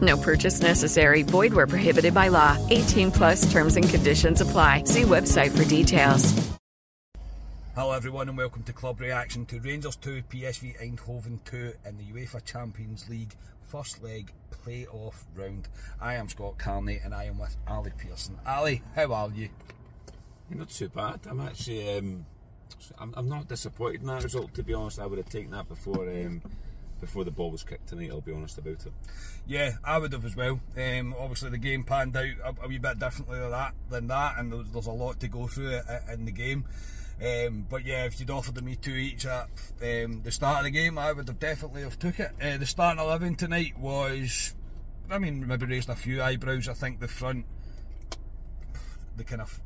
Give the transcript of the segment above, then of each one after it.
No purchase necessary. Void where prohibited by law. 18 plus terms and conditions apply. See website for details. Hello everyone and welcome to Club Reaction to Rangers 2, PSV Eindhoven 2 in the UEFA Champions League first leg playoff round. I am Scott Carney and I am with Ali Pearson. Ali, how are you? Not too bad. I'm actually, um, I'm, I'm not disappointed in that result. To be honest, I would have taken that before um, before the ball was kicked tonight. I'll be honest about it. Yeah, I would have as well. Um, obviously, the game panned out a, a wee bit differently than that, than that and there's, there's a lot to go through in the game. Um, but yeah, if you'd offered me two each at um, the start of the game, I would have definitely have took it. Uh, the starting eleven tonight was, I mean, maybe raised a few eyebrows. I think the front, the kind of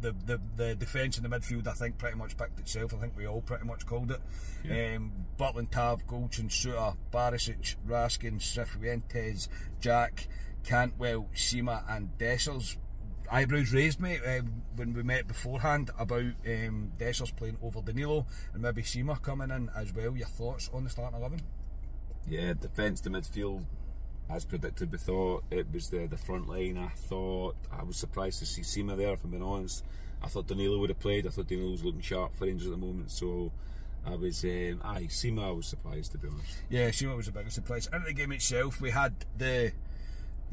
the the, the defence in the midfield, I think pretty much picked itself. I think we all pretty much called it. Yeah. Um, Butland, Tav, Goldson, Souttar, Barisic, Raskin, Cifuentes, Jack, Cantwell, Sima, and Dessers eyebrows raised, mate, um, when we met beforehand about um, Dessers playing over Danilo and maybe Sima coming in as well. Your thoughts on the starting 11? Yeah, defence to midfield, as predicted, we thought it was the, the front line. I thought, I was surprised to see Sima there, if I'm being honest. I thought Danilo would have played, I thought Danilo was looking sharp for Rangers at the moment, so. I was, um, aye, Sima I was surprised to be honest. Yeah, Sima was a bigger surprise. and the game itself, we had the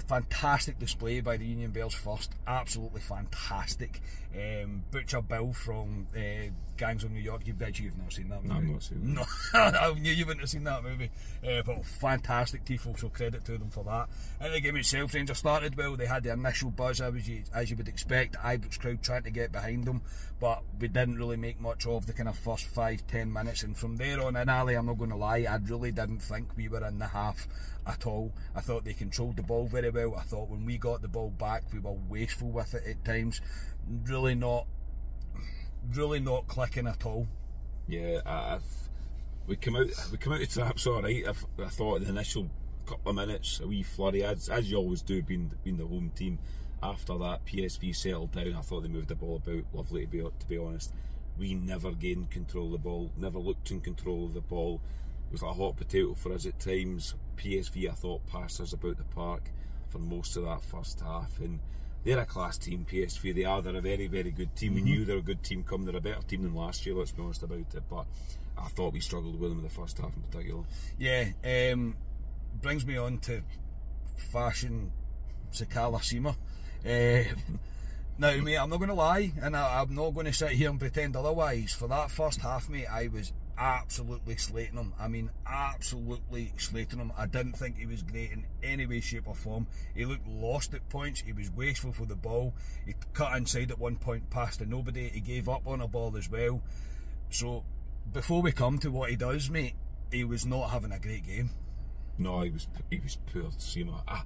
fantastic display by the Union Bears first, absolutely fantastic. Um, Butcher Bill from uh, Gangs of New York, you bet you've not seen that movie. No, I've not seen No, I knew you wouldn't have seen that movie. Uh, but fantastic tifo, so credit to them for that. And the game itself, Rangers started well. They had the initial buzz, as you, as you would expect. Ibrox crowd trying to get behind them, but we didn't really make much of the kind of first five, ten minutes. And from there on in, Ali, I'm not going to lie, I really didn't think we were in the half at all. I thought they controlled the ball very well. I thought when we got the ball back, we were wasteful with it at times. Really not, really not clicking at all. Yeah, I, we come out, we come out of traps all right. I, I thought the initial couple of minutes, a wee flurry, as, as you always do, being being the home team. After that, PSV settled down. I thought they moved the ball about lovely. To be to be honest, we never gained control of the ball. Never looked in control of the ball. It was like a hot potato for us at times. PSV, I thought, passed us about the park for most of that first half. And they're a class team, PSV. They are. They're a very, very good team. Mm-hmm. We knew they're a good team coming. They're a better team than last year, let's be honest about it. But I thought we struggled with them in the first half in particular. Yeah. Um, brings me on to Fashion Sakala Sima. Uh, now, mate, I'm not going to lie, and I, I'm not going to sit here and pretend otherwise. For that first half, mate, I was absolutely slating him. I mean, absolutely slating him. I didn't think he was great in any way, shape, or form. He looked lost at points. He was wasteful for the ball. He cut inside at one point, past to nobody. He gave up on a ball as well. So, before we come to what he does, mate, he was not having a great game. No, he was he was poor, Sima. I,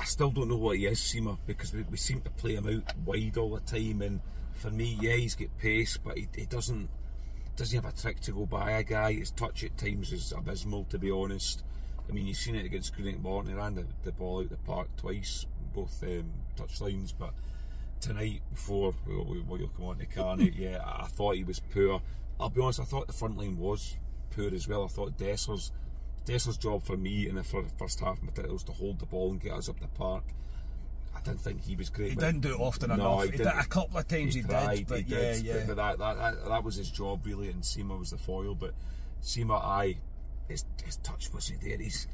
I still don't know what he is, Sima, because we, we seem to play him out wide all the time. And for me, yeah, he's got pace, but he, he doesn't doesn't have a trick to go by a guy. His touch at times is abysmal, to be honest. I mean, you've seen it against Greenock Morton. He ran the, the ball out the park twice, both um, touch lines, but tonight before we, we, we'll come on to Carney, yeah, I thought he was poor. I'll be honest, I thought the front line was poor as well. I thought Dessers, Dessers' job for me in the first half was to hold the ball and get us up the park. I didn't think he was great. He didn't do it often no, enough. He, He did did- a couple of times he did, tried, but he yeah, did, yeah. But, that, that, that that was his job really, and Sima was the foil. But Sima, I his, his touch wasn't there. He's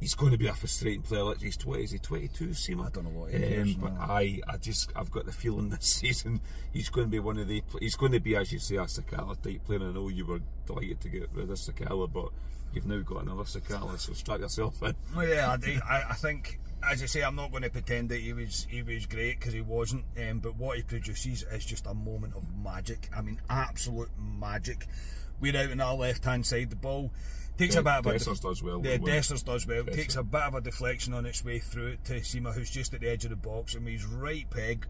he's going to be a frustrating player. Like he's twenty, is he twenty two? Sima, I don't know what he is, but no. I I just I've got the feeling this season he's going to be one of the he's going to be as you say a Sakala type player. I know you were delighted to get rid of Sakala, but you've now got another Sakala, so strap yourself in. Well, yeah, I, I, I think, as I say, I'm not going to pretend that he was he was great because he wasn't. Um, but what he produces is just a moment of magic. I mean, absolute magic. We're out on our left hand side. The ball takes Yeah, a bit of a Dessers does well, Yeah. Dessers does well. Dessers. Takes a bit of a deflection on its way through it to Sima, who's just at the edge of the box, and he's right peg.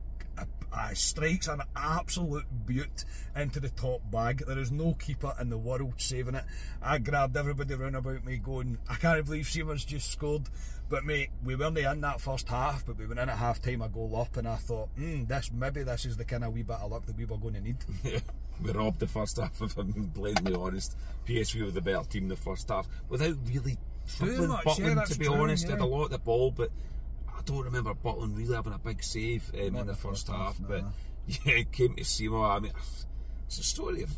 Uh, strikes an absolute beaut into the top bag. There is no keeper in the world saving it. I grabbed everybody round about me going, I can't believe Sima's just scored. But mate, we weren't in that first half, but we went in at half time a goal up, and I thought, hmm, this maybe this is the kind of wee bit of luck that we were going to need. Yeah, we robbed the first half, if I'm blatantly honest. PSV were the better team in the first half without really troubling much, yeah, Butland, that's to be true, honest. They had a lot of the ball, but I don't remember Butland really having a big save um, in the first half. no. But yeah, it came to Sima. I mean, it's a story of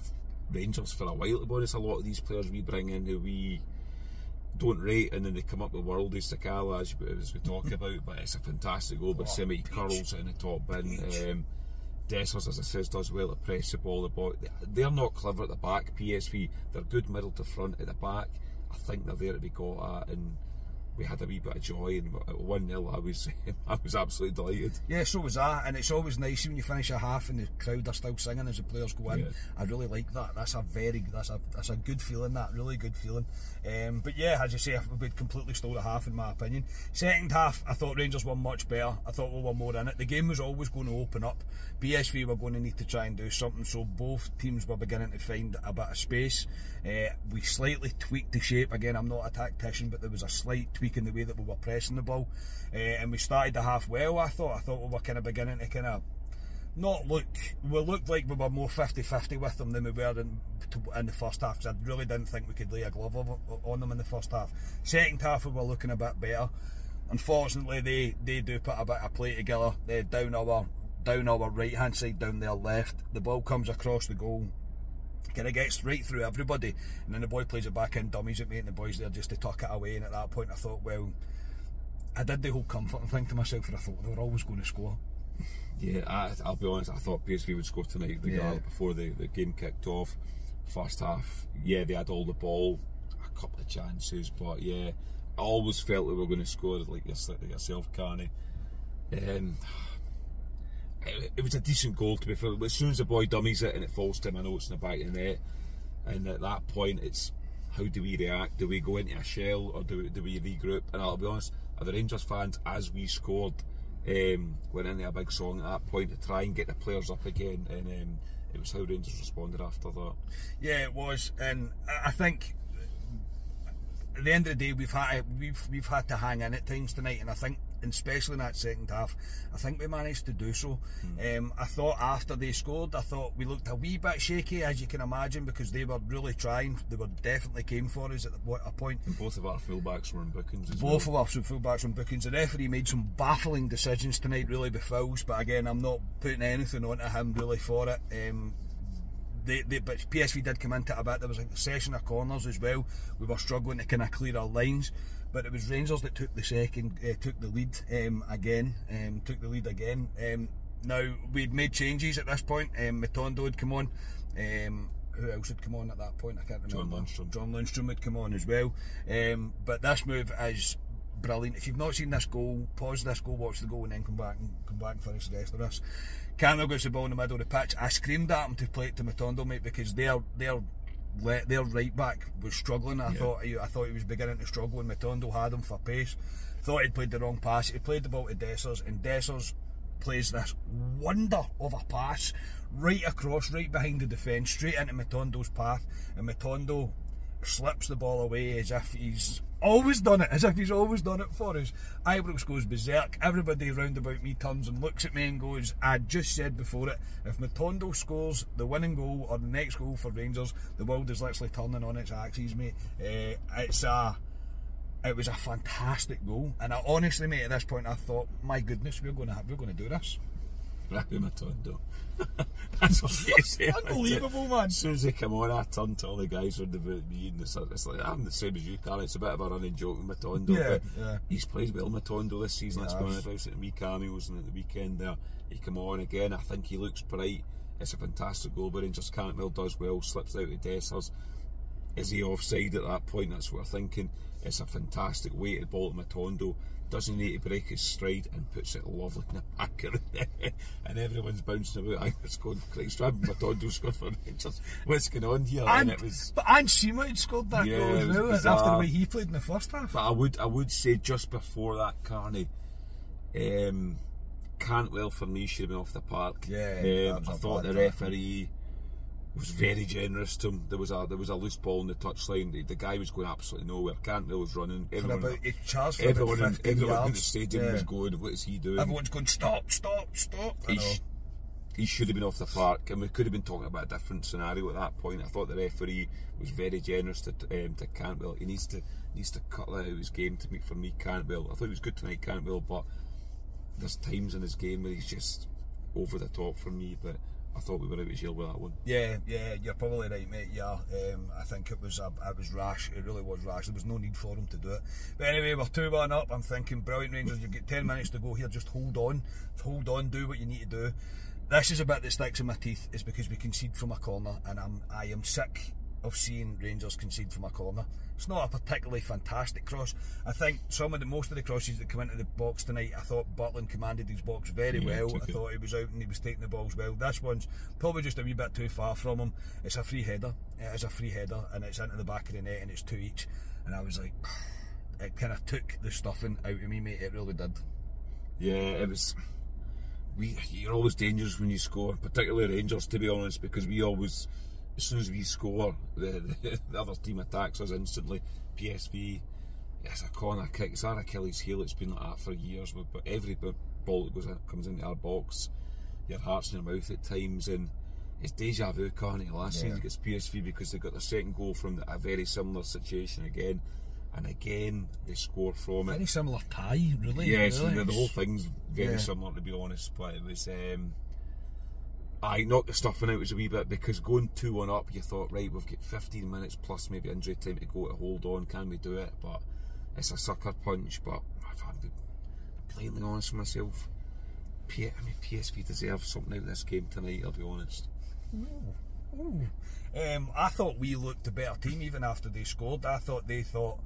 Rangers for a while, to be honest. A lot of these players we bring in who we don't rate and then they come up with worldy Sakala as, as we talk about but it's a fantastic goal by Sima curls it in the top bin um, Dessers as I says does well to press the ball the ball they're not clever at the back PSV they're good middle to front at the back I think they're there to be got at and we had a wee bit of joy and 1-0 I was I was absolutely delighted Yeah, so was I, and it's always nice when you finish a half and the crowd are still singing as the players go in. Yeah. I really like that. That's a very that's a that's a good feeling. That really good feeling. Um, but yeah, as you say, we'd completely stole the half in my opinion. Second half, I thought Rangers were much better. I thought we were more in it. The game was always going to open up. PSV were going to need to try and do something. So both teams were beginning to find a bit of space. Uh, we slightly tweaked the shape. Again, I'm not a tactician, but there was a slight tweak in the way that we were pressing the ball, uh, and we started the half well. I thought. I thought we were kind of beginning to kind of not look. We looked like we were more 50-50 with them than we were in, in the first half. 'cause I really didn't think we could lay a glove on them in the first half. Second half, we were looking a bit better. Unfortunately, they, they do put a bit of play together. They down our down our right hand side, down their left. The ball comes across the goal. Kind of gets right through everybody, and then the boy plays it back in, dummies at me, and the boys there just to tuck it away. And at that point, I thought, well, I did the whole comfort thing to myself, and I thought they were always going to score. Yeah, I, I'll be honest. I thought PSV would score tonight, Yeah. before the, the game kicked off. First half, yeah, they had all the ball, a couple of chances, but yeah, I always felt they were going to score, like yourself, Carney. Um, it, was a decent goal to be fair. But As soon as the boy dummies it and it falls to him, I know it's in the back of the net. And at that point, it's how do we react? Do we go into a shell or do, do we regroup? And I'll be honest, are the Rangers fans, as we scored, um, went into a big song at that point to try and get the players up again. And um, it was how Rangers responded after that. Yeah, it was, and I I think at the end of the day, we've had we've we've had to hang in at times tonight, and I think, and especially in that second half, I think we managed to do so. Um, I thought after they scored, I thought we looked a wee bit shaky, as you can imagine, because they were really trying. They were definitely came for us at the- a point. And both of our fullbacks were in bookings as Both well. of were fullbacks on bookings. The referee made some baffling decisions tonight, really, with fouls. But again, I'm not putting anything onto him really for it. Um, they, they, but PSV did come into it a bit. There was a session of corners as well. We were struggling to kind of clear our lines, but it was Rangers that took the second, uh, took the lead um, again, um, took the lead again. Um, now we'd made changes at this point. Um, Matondo had come on. Um, who else had come on at that point? I can't remember. John Lundstram. John Lundstram had come on as well. Um, but this move is brilliant. If you've not seen this goal, pause this goal, watch the goal, and then come back and come back and finish the rest of this. Campbell gets the ball in the middle of the pitch. I screamed at him to play it to Matondo, mate, because their their le- their right back was struggling. I thought he, I thought he was beginning to struggle, and Matondo had him for pace. Thought he'd played the wrong pass. He played the ball to Dessers, and Dessers plays this wonder of a pass right across, right behind the defence, straight into Matondo's path, and Matondo slips the ball away as if he's always done it, as if he's always done it for us. Ibrox goes berserk. Everybody round about me turns and looks at me and goes, I just said before it, if Matondo scores the winning goal or the next goal for Rangers, the world is literally turning on its axes, mate. Uh, it's a. It was a fantastic goal, and I honestly, mate, at this point, I thought, my goodness, we're going to we're going to do this. Rabbi Matondo. That's what you say. Unbelievable, man. As soon as they come on, I turn to all the guys around about me, and it's, it's like I'm the same as you, Carl. It's a bit of a running joke with Matondo. Yeah, but yeah. He's played well, Matondo, this season. Be has. honest. I at the cameos and at the weekend there, he come on again. I think he looks bright. It's a fantastic goal, but Rangers Cantwell does well, slips out of Dessers. Is he offside at that point? That's what we're thinking. It's a fantastic weighted ball to Matondo. Doesn't need to break his stride and puts it lovely in the back of the net. And everyone's bouncing about. I was going, Christ, Rabbi Matondo scored for Rangers. What's going on here? And, and it was. but and Sima had scored that Yeah, goal as well after the way he played in the first half. But I would, I would say just before that, Carney, um, Cantwell for me should have been off the park. Yeah, um, I thought the referee was very generous to him. There was a there was a loose ball in the touchline. The, the guy was going absolutely nowhere. Cantwell was running. Everyone, about, charged for everyone, in, 15 everyone in the stadium Yeah. was going. What is he doing? Everyone's going, stop, stop, stop. He, sh- he should have been off the park, and we could have been talking about a different scenario at that point. I thought the referee was very generous to um, to Cantwell. He needs to needs to cut that out of his game to make for me Cantwell. I thought he was good tonight, Cantwell, but there's times in his game where he's just over the top for me. But I thought we were out of jail with that one. Yeah, yeah, you're probably right, mate. Yeah, um, I think it was a, it was rash. It really was rash. There was no need for him to do it. But anyway, we're two one up. I'm thinking, brilliant Rangers. You've got ten minutes to go here. Just hold on, hold on. Do what you need to do. This is a bit that sticks in my teeth. Is because we concede from a corner, and I'm I am sick of seeing Rangers concede from a corner. It's not a particularly fantastic cross. I think some of the most of the crosses that come into the box tonight, I thought Butland commanded his box very Yeah, well. I it. thought he was out and he was taking the balls well. This one's probably just a wee bit too far from him. It's a free header. It is a free header and it's into the back of the net and it's two each. And I was like, it kind of took the stuffing out of me, mate. It really did. Yeah, it was. We you're always dangerous when you score, particularly Rangers, to be honest, because we always, as soon as we score, the, the, the other team attacks us instantly. PSV, it's a corner kick. It's our Achilles heel. It's been like that for years. But every ball that goes in, comes into our box, your heart's in your mouth at times, and it's deja vu. Carney last Yeah. season against PSV because they got their second goal from a very similar situation again, and again they score from it. Very similar tie, really. Yes, really. the, the whole thing's very Yeah. similar to be honest, but it was. Um, I knocked the stuffing out was a wee bit because going two one up, you thought right, we've got 15 minutes plus maybe injury time to go to hold on. Can we do it? But it's a sucker punch. But if I'm blatantly honest with myself, P- I mean PSV deserve something out of this game tonight. I'll be honest. Um, I thought we looked a better team even after they scored. I thought they thought,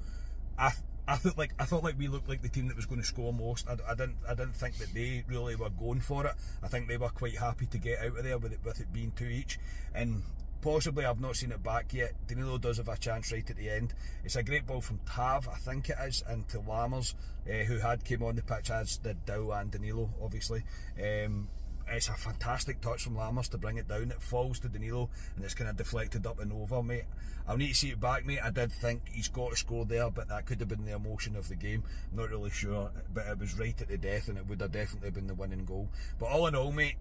I, I thought like I thought like we looked like the team that was going to score most. I, I didn't I didn't think that they really were going for it. I think they were quite happy to get out of there with it with it being two each. And possibly I've not seen it back yet. Danilo does have a chance right at the end. It's a great ball from Tav, I think it is, into Lammers, uh, who had came on the pitch as did Dow and Danilo, obviously. Um, it's a fantastic touch from Lammers to bring it down. It falls to Danilo and it's kind of deflected up and over, mate. I'll need to see it back, mate. I did think he's got to score there, but that could have been the emotion of the game. I'm not really sure, but it was right at the death and it would have definitely been the winning goal. But all in all, mate,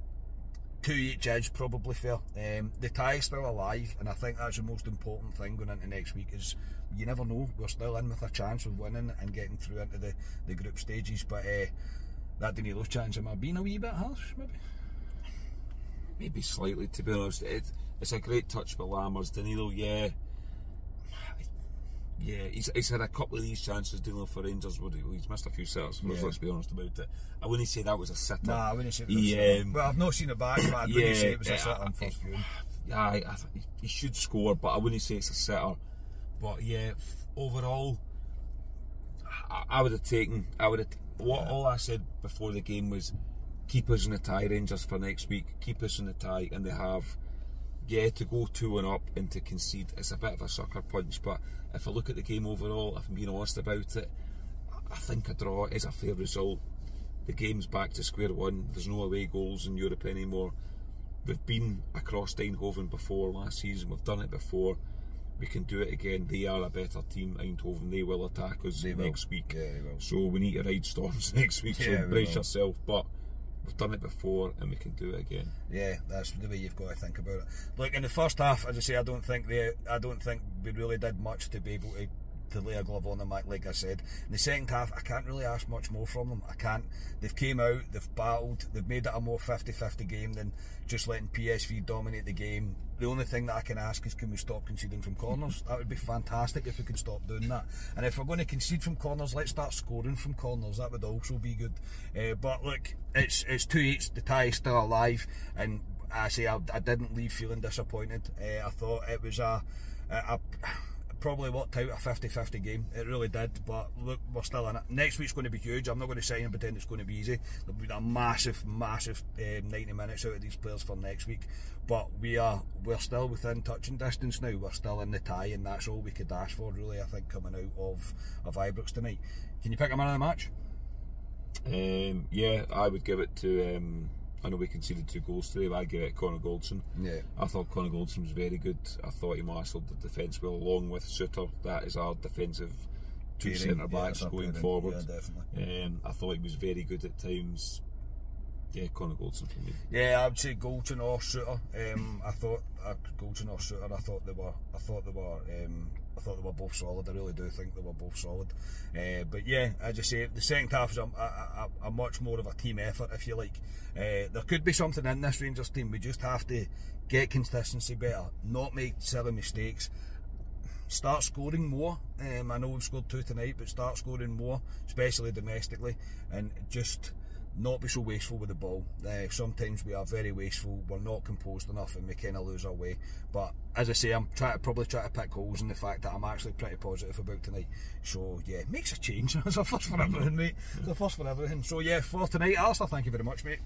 two each is probably fair. Um, the tie is still alive, and I think that's the most important thing going into next week. Is you never know. We're still in with a chance of winning and getting through into the, the group stages. But uh, that Danilo chance am I being a wee bit harsh, maybe? Maybe slightly, to be honest. It, it's a great touch by Lammers. Danilo, yeah. Yeah, he's, he's had a couple of these chances, Danilo, for Rangers. But he's missed a few for us, Yeah. let's be honest about it. I wouldn't say that was a sitter. Nah, I wouldn't say it was He, a sitter. um, Well, I've not seen it back, but I wouldn't yeah, say it was a yeah, sitter on first viewing. Yeah, I, I he should score, but I wouldn't say it's a sitter. But yeah, overall, I, I would have taken. I would have. What all I said before the game was, keep us in the tie, Rangers for next week. Keep us in the tie, and they have. Yeah, to go two and up and to concede, it's a bit of a sucker punch. But if I look at the game overall, if I'm being honest about it, I think a draw is a fair result. The game's back to square one. There's no away goals in Europe anymore. We've been across Steinhoven before last season. We've done it before. we can do it again. They are a better team, Eindhoven. They will attack us They will. next week. Yeah. So we need to ride storms next week. Yeah, so brace will. yourself. But we've done it before, and we can do it again. Yeah, that's the way you've got to think about it. Look, in the first half, as I say, I don't think they, I don't think we really did much to be able to to lay a glove on them. Like I said, in the second half, I can't really ask much more from them. I can't. They've came out, they've battled, they've made it a more 50-50 game than just letting PSV dominate the game. The only thing that I can ask is can we stop conceding from corners? That would be fantastic if we could stop doing that. And if we're going to concede from corners, let's start scoring from corners. That would also be good. Uh, but look, it's it's two eights. The tie is still alive, and I say I, I didn't leave feeling disappointed. Uh, I thought it was a, a, a probably worked out a 50-50 game. It really did. But look, we're still in it. Next week's going to be huge. I'm not going to say and pretend it's going to be easy. There'll be a massive, massive um, 90 minutes out of these players for next week. But we are we're still within touching distance now. We're still in the tie, and that's all we could ask for, really. I think coming out of of Ibrox tonight. Can you pick a man of the match? Um, yeah, I would give it to. Um, I know we conceded two goals today, but I give it Connor Goldson. Yeah. I thought Connor Goldson was very good. I thought he marshalled the defence well, along with Souttar. That is our defensive two centre backs our going forward. yeah, definitely. Um, I thought he was very good at times. Yeah, Connor Goldson for me. Yeah, I would say Goldson or Souttar. Um, I thought uh, Goldson or Souttar. I thought they were. I thought they were. Um, I thought they were both solid. I really do think they were both solid. Uh, but yeah, as I say, the second half is a, a, a, a much more of a team effort, if you like. Uh, there could be something in this Rangers team. We just have to get consistency better, not make silly mistakes. Start scoring more. Um, I know we've scored two tonight, but start scoring more, especially domestically, and just not be so wasteful with the ball. Uh, sometimes we are very wasteful. We're not composed enough, and we kind of lose our way. But as I say, I'm trying to probably try to pick holes in the fact that I'm actually pretty positive about tonight. So yeah, makes a change. it's a first for everything, mate. It's a first for everything. So yeah, for tonight, Alistair, thank you very much, mate.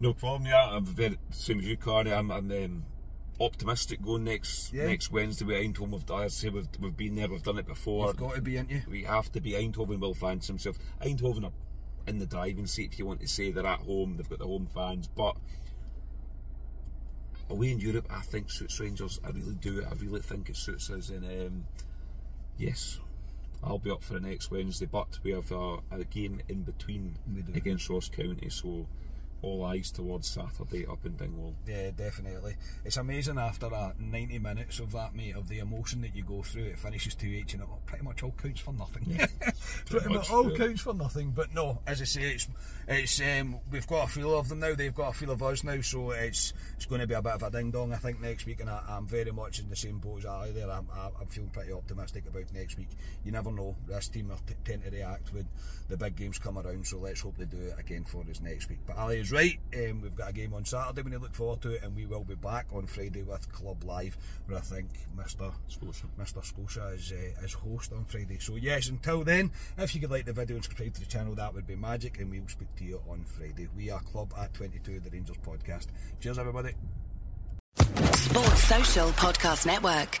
No problem. Yeah, I'm very same as you, Carney. I'm, I'm um, optimistic going next Yeah. next Wednesday with Eindhoven. We've, I say we've, we've been there. We've done it before. You've got to be, ain't you? We have to be. Eindhoven will fancy themselves. Eindhoven are in the driving seat, if you want to say. They're at home, they've got the home fans. But away in Europe, I think suits Rangers. I really do. I really think it suits us. And um, yes, I'll be up for the next Wednesday. But we have a, a game in between against Ross County. So all eyes towards Saturday up in Dingwall. Yeah, definitely. It's amazing after uh, 90 minutes of that, mate, of the emotion that you go through. It finishes 2 8 and it pretty much all counts for nothing. pretty much much, all yeah. counts for nothing. But no, as I say, it's it's um, we've got a feel of them now. They've got a feel of us now. So it's it's going to be a bit of a ding dong, I think, next week. And I, I'm very much in the same boat as Ali there. I'm, I- I'm feeling pretty optimistic about next week. You never know. This team are t- tend to react when the big games come around. So let's hope they do it again for us next week. But Ali is right. Um, we've got a game on Saturday. We need to look forward to it, and we will be back on Friday with Club Live, where I think Mr. Scotia. Mr. Scotia is uh, is host on Friday. So yes, until then, if you could like the video and subscribe to the channel, that would be magic, and we will speak to you on Friday. We are Club at 22, the Rangers podcast. Cheers, everybody. Sports Social Podcast Network.